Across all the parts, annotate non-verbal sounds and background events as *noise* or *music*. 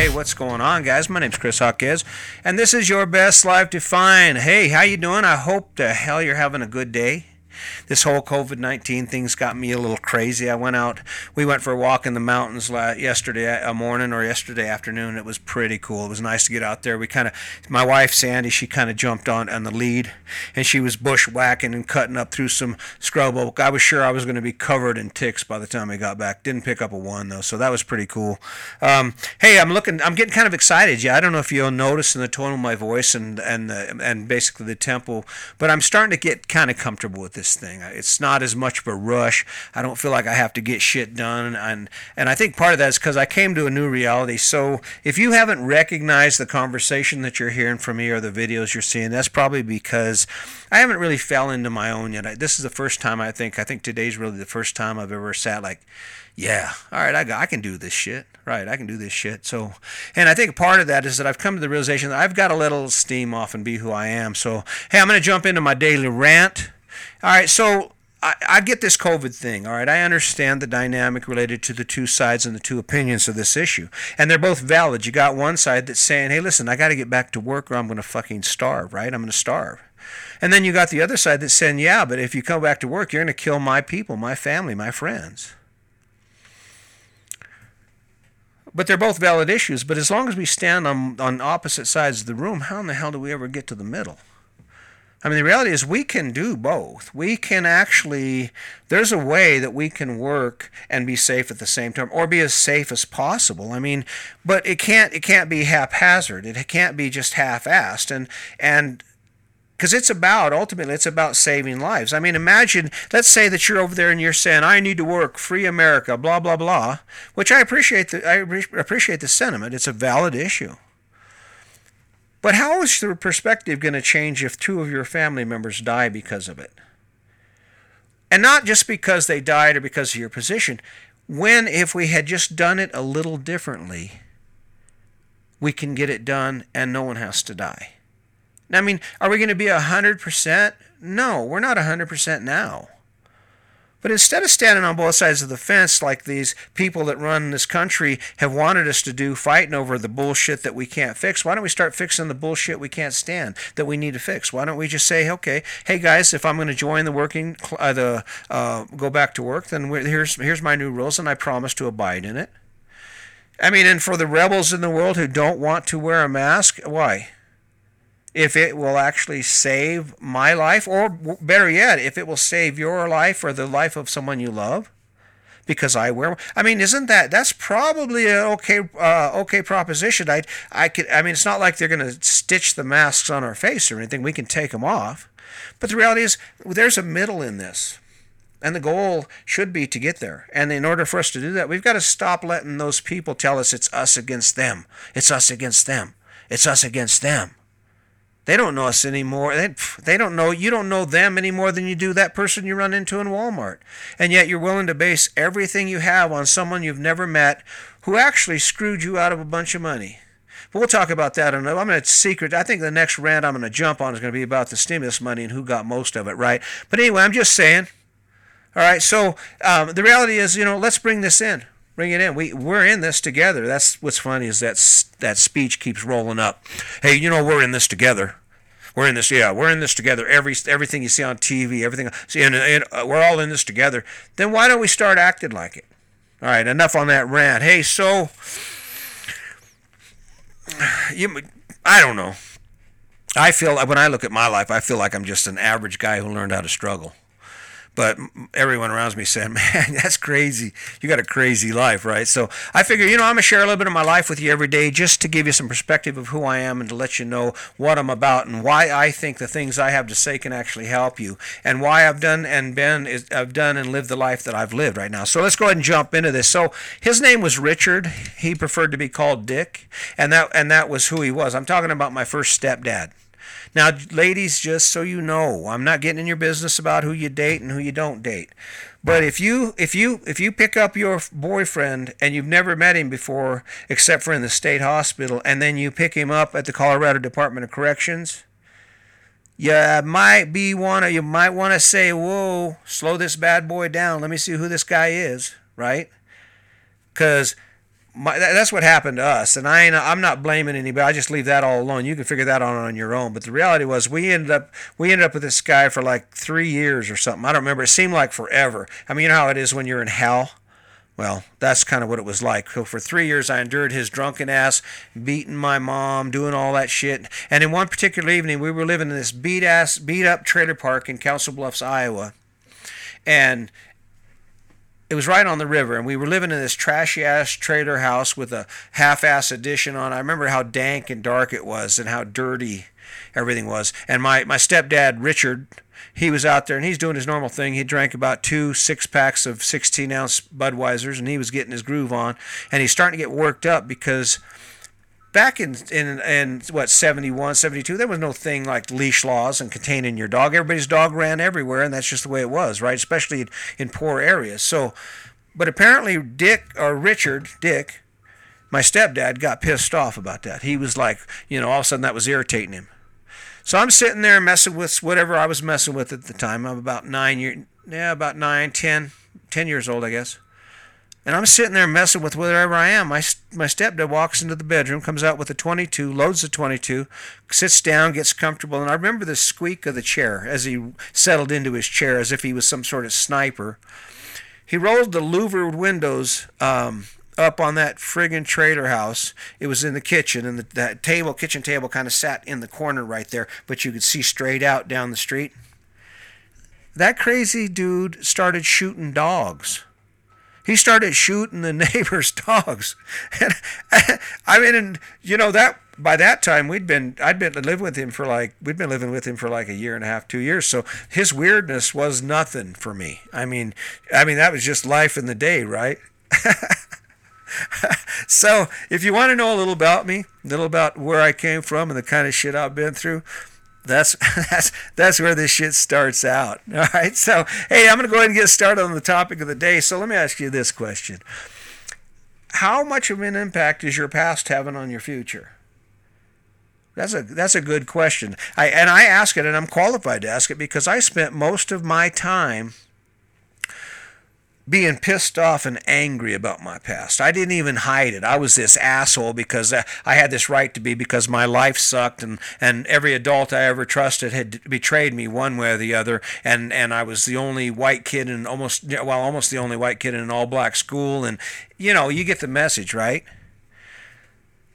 Hey, what's going on, guys? My name's Chris Hawkes, and this is your best life defined. Hey, how you doing? I hope the hell you're having a good day this whole COVID 19 thing's got me a little crazy. I went out, we went for a walk in the mountains yesterday a morning or yesterday afternoon. It was pretty cool. It was nice to get out there. We kind of, my wife Sandy, she kind of jumped on, on the lead and she was bushwhacking and cutting up through some scrub oak. I was sure I was going to be covered in ticks by the time I got back. Didn't pick up a one though, so that was pretty cool. Um, hey, I'm looking, I'm getting kind of excited. Yeah, I don't know if you'll notice in the tone of my voice and and the, and basically the tempo, but I'm starting to get kind of comfortable with this thing. It's not as much of a rush. I don't feel like I have to get shit done, and and I think part of that is because I came to a new reality. So if you haven't recognized the conversation that you're hearing from me or the videos you're seeing, that's probably because I haven't really fell into my own yet. I, this is the first time I think. I think today's really the first time I've ever sat like, yeah, all right, I, got, I can do this shit. Right, I can do this shit. So, and I think part of that is that I've come to the realization that I've got to let a little steam off and be who I am. So, hey, I'm going to jump into my daily rant. All right, so I, I, get this COVID thing. All right, I understand the dynamic related to the two sides and the two opinions of this issue, and they're both valid. You got one side that's saying, "Hey, listen, I got to get back to work, or I'm going to fucking starve." Right? I'm going to starve. And then you got the other side that's saying, "Yeah, but if you come back to work, you're going to kill my people, my family, my friends." But they're both valid issues. But as long as we stand on on opposite sides of the room, how in the hell do we ever get to the middle? I mean, the reality is we can do both. We can actually, there's a way that we can work and be safe at the same time, or be as safe as possible. I mean, but it can't, it can't be haphazard. It can't be just half-assed. And, and, because it's about ultimately it's about saving lives. I mean, imagine let's say that you're over there and you're saying, "I need to work, free America," blah blah blah, which I appreciate. The, I appreciate the sentiment. It's a valid issue. But how is the perspective going to change if two of your family members die because of it? And not just because they died or because of your position. When, if we had just done it a little differently, we can get it done and no one has to die. Now, I mean, are we going to be 100%? No, we're not 100% now. But instead of standing on both sides of the fence like these people that run this country have wanted us to do, fighting over the bullshit that we can't fix, why don't we start fixing the bullshit we can't stand that we need to fix? Why don't we just say, okay, hey guys, if I'm going to join the working, uh, the uh, go back to work, then here's here's my new rules, and I promise to abide in it. I mean, and for the rebels in the world who don't want to wear a mask, why? If it will actually save my life, or better yet, if it will save your life or the life of someone you love, because I wear. I mean, isn't that that's probably an okay uh, okay proposition? I I could. I mean, it's not like they're going to stitch the masks on our face or anything. We can take them off, but the reality is there's a middle in this. And the goal should be to get there. And in order for us to do that, we've got to stop letting those people tell us it's us against them. It's us against them. It's us against them. They don't know us anymore. They, they don't know you don't know them any more than you do that person you run into in Walmart. And yet you're willing to base everything you have on someone you've never met who actually screwed you out of a bunch of money. But we'll talk about that. I'm going to secret. I think the next rant I'm going to jump on is going to be about the stimulus money and who got most of it, right? But anyway, I'm just saying. All right. So um, the reality is, you know, let's bring this in. Bring it in. We we're in this together. That's what's funny is that that speech keeps rolling up. Hey, you know, we're in this together. We're in this, yeah, we're in this together. Every everything you see on TV, everything, see, and, and uh, we're all in this together. Then why don't we start acting like it? All right, enough on that rant. Hey, so you, I don't know. I feel when I look at my life, I feel like I'm just an average guy who learned how to struggle but everyone around me said, *laughs* "Man, that's crazy. You got a crazy life, right?" So I figure, you know, I'm gonna share a little bit of my life with you every day, just to give you some perspective of who I am and to let you know what I'm about and why I think the things I have to say can actually help you, and why I've done and been is I've done and lived the life that I've lived right now. So let's go ahead and jump into this. So his name was Richard. He preferred to be called Dick, and that and that was who he was. I'm talking about my first stepdad. Now, ladies, just so you know, I'm not getting in your business about who you date and who you don't date. But if you if you if you pick up your boyfriend and you've never met him before except for in the state hospital and then you pick him up at the Colorado Department of Corrections, you might be wanna you might want to say, "Whoa, slow this bad boy down. Let me see who this guy is," right? Cuz my, that's what happened to us, and I ain't, I'm not blaming anybody. I just leave that all alone. You can figure that out on your own. But the reality was, we ended up we ended up with this guy for like three years or something. I don't remember. It seemed like forever. I mean, you know how it is when you're in hell. Well, that's kind of what it was like. So for three years, I endured his drunken ass, beating my mom, doing all that shit. And in one particular evening, we were living in this beat ass, beat up trailer park in Council Bluffs, Iowa, and it was right on the river, and we were living in this trashy ass trailer house with a half ass addition on. I remember how dank and dark it was, and how dirty everything was. And my my stepdad Richard he was out there and he's doing his normal thing. He drank about two six packs of 16 ounce Budweisers and he was getting his groove on. And he's starting to get worked up because back in, in, in what, 71, 72, there was no thing like leash laws and containing your dog. Everybody's dog ran everywhere and that's just the way it was, right? Especially in, poor areas. So, but apparently Dick or Richard, Dick, my stepdad got pissed off about that. He was like, you know, all of a sudden that was irritating him. So I'm sitting there messing with whatever I was messing with at the time. I'm about nine years, yeah, about nine, ten, ten years old, I guess. And I'm sitting there messing with whatever I am. My my stepdad walks into the bedroom, comes out with a 22, loads the 22, sits down, gets comfortable, and I remember the squeak of the chair as he settled into his chair, as if he was some sort of sniper. He rolled the louvered windows um, up on that friggin' trailer house. It was in the kitchen, and the, that table, kitchen table, kind of sat in the corner right there, but you could see straight out down the street. That crazy dude started shooting dogs. He started shooting the *laughs* neighbors' dogs. And I mean, and you know that by that time we'd been I'd been living with him for like we'd been living with him for like a year and a half, two years. So his weirdness was nothing for me. I mean, I mean that was just life in the day, right? *laughs* so if you want to know a little about me, a little about where I came from and the kind of shit I've been through, that's *laughs* that's that's where this shit starts out. *laughs* All right. So hey, I'm gonna go ahead and get started on the topic of the day. So let me ask you this question: How much of an impact is your past having on your future? That's a that's a good question. I and I ask it, and I'm qualified to ask it because I spent most of my time being pissed off and angry about my past. I didn't even hide it. I was this asshole because uh, I had this right to be because my life sucked and, and every adult I ever trusted had betrayed me one way or the other and, and I was the only white kid in almost well almost the only white kid in an all black school and you know, you get the message, right?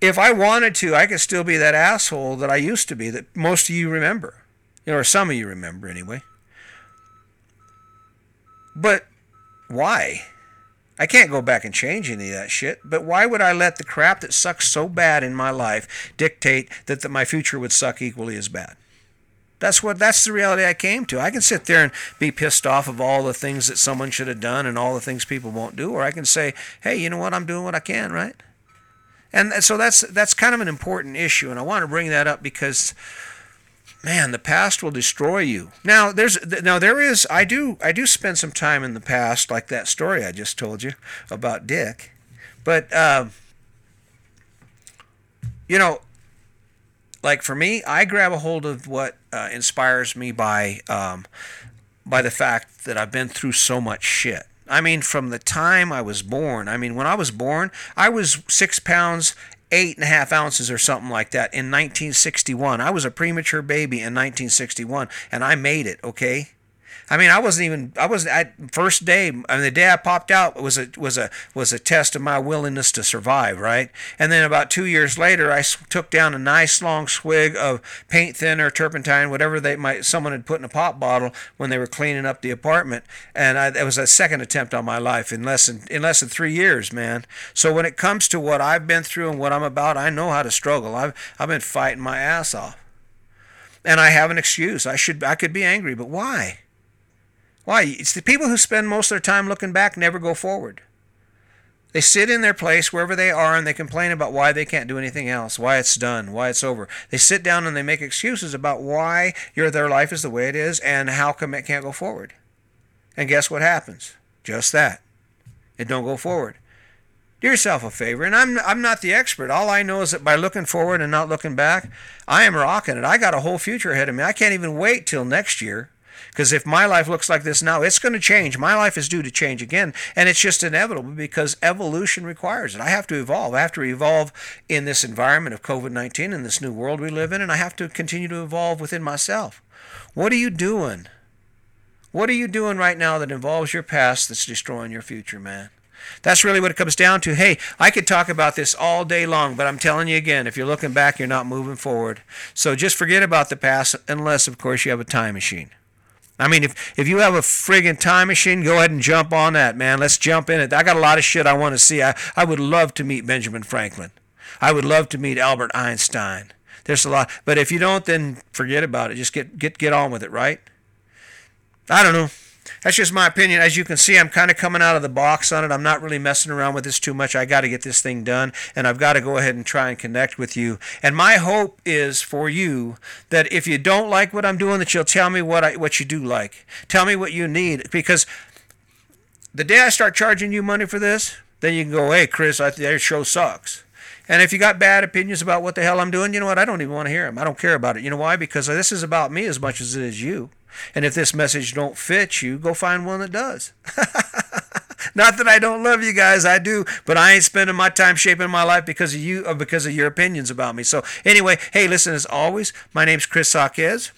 If I wanted to, I could still be that asshole that I used to be that most of you remember. Or some of you remember anyway. But why? I can't go back and change any of that shit, but why would I let the crap that sucks so bad in my life dictate that my future would suck equally as bad? That's what that's the reality I came to. I can sit there and be pissed off of all the things that someone should have done and all the things people won't do, or I can say, "Hey, you know what? I'm doing what I can, right?" And so that's that's kind of an important issue, and I want to bring that up because man, the past will destroy you. Now there's now there is I do I do spend some time in the past, like that story I just told you about Dick, but uh, you know, like for me, I grab a hold of what uh, inspires me by um, by the fact that I've been through so much shit. I mean, from the time I was born. I mean, when I was born, I was six pounds eight and a half ounces or something like that in 1961. I was a premature baby in 1961 and I made it, okay? I mean, I wasn't even. I was at first day. I mean, the day I popped out was a was a was a test of my willingness to survive, right? And then about two years later, I took down a nice long swig of paint thinner, turpentine, whatever they might someone had put in a pop bottle when they were cleaning up the apartment, and I, it was a second attempt on my life in less than in less than three years, man. So when it comes to what I've been through and what I'm about, I know how to struggle. I've I've been fighting my ass off, and I have an excuse. I should I could be angry, but why? Why? It's the people who spend most of their time looking back never go forward. They sit in their place wherever they are and they complain about why they can't do anything else, why it's done, why it's over. They sit down and they make excuses about why your their life is the way it is and how come it can't go forward. And guess what happens? Just that. It don't go forward. Do yourself a favor, and I'm I'm not the expert. All I know is that by looking forward and not looking back, I am rocking it. I got a whole future ahead of me. I can't even wait till next year Because if my life looks like this now, it's going to change. My life is due to change again. And it's just inevitable because evolution requires it. I have to evolve. I have to evolve in this environment of COVID 19 in this new world we live in, and I have to continue to evolve within myself. What are you doing? What are you doing right now that involves your past that's destroying your future, man? That's really what it comes down to. Hey, I could talk about this all day long, but I'm telling you again, if you're looking back, you're not moving forward. So just forget about the past, unless, of course, you have a time machine. I mean, if, if you have a friggin' time machine, go ahead and jump on that, man. Let's jump in it. I got a lot of shit I want to see. I, I would love to meet Benjamin Franklin. I would love to meet Albert Einstein. There's a lot. But if you don't, then forget about it. Just get, get, get on with it, right? I don't know. That's just my opinion. As you can see, I'm kind of coming out of the box on it. I'm not really messing around with this too much. I got to get this thing done, and I've got to go ahead and try and connect with you. And my hope is for you that if you don't like what I'm doing, that you'll tell me what I what you do like. Tell me what you need, because the day I start charging you money for this, then you can go, "Hey, Chris, I, show sucks." And if you got bad opinions about what the hell I'm doing, you know what? I don't even want to hear them. I don't care about it. You know why? Because this is about me as much as it is you. And if this message don't fit you, go find one that does. *laughs* Not that I don't love you guys, I do, but I ain't spending my time shaping my life because of you or because of your opinions about me. So anyway, hey, listen, as always, my name's Chris Hawkes.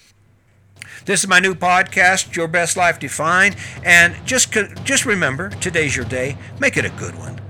This is my new podcast, Your Best Life Defined, and just just remember, today's your day. Make it a good one.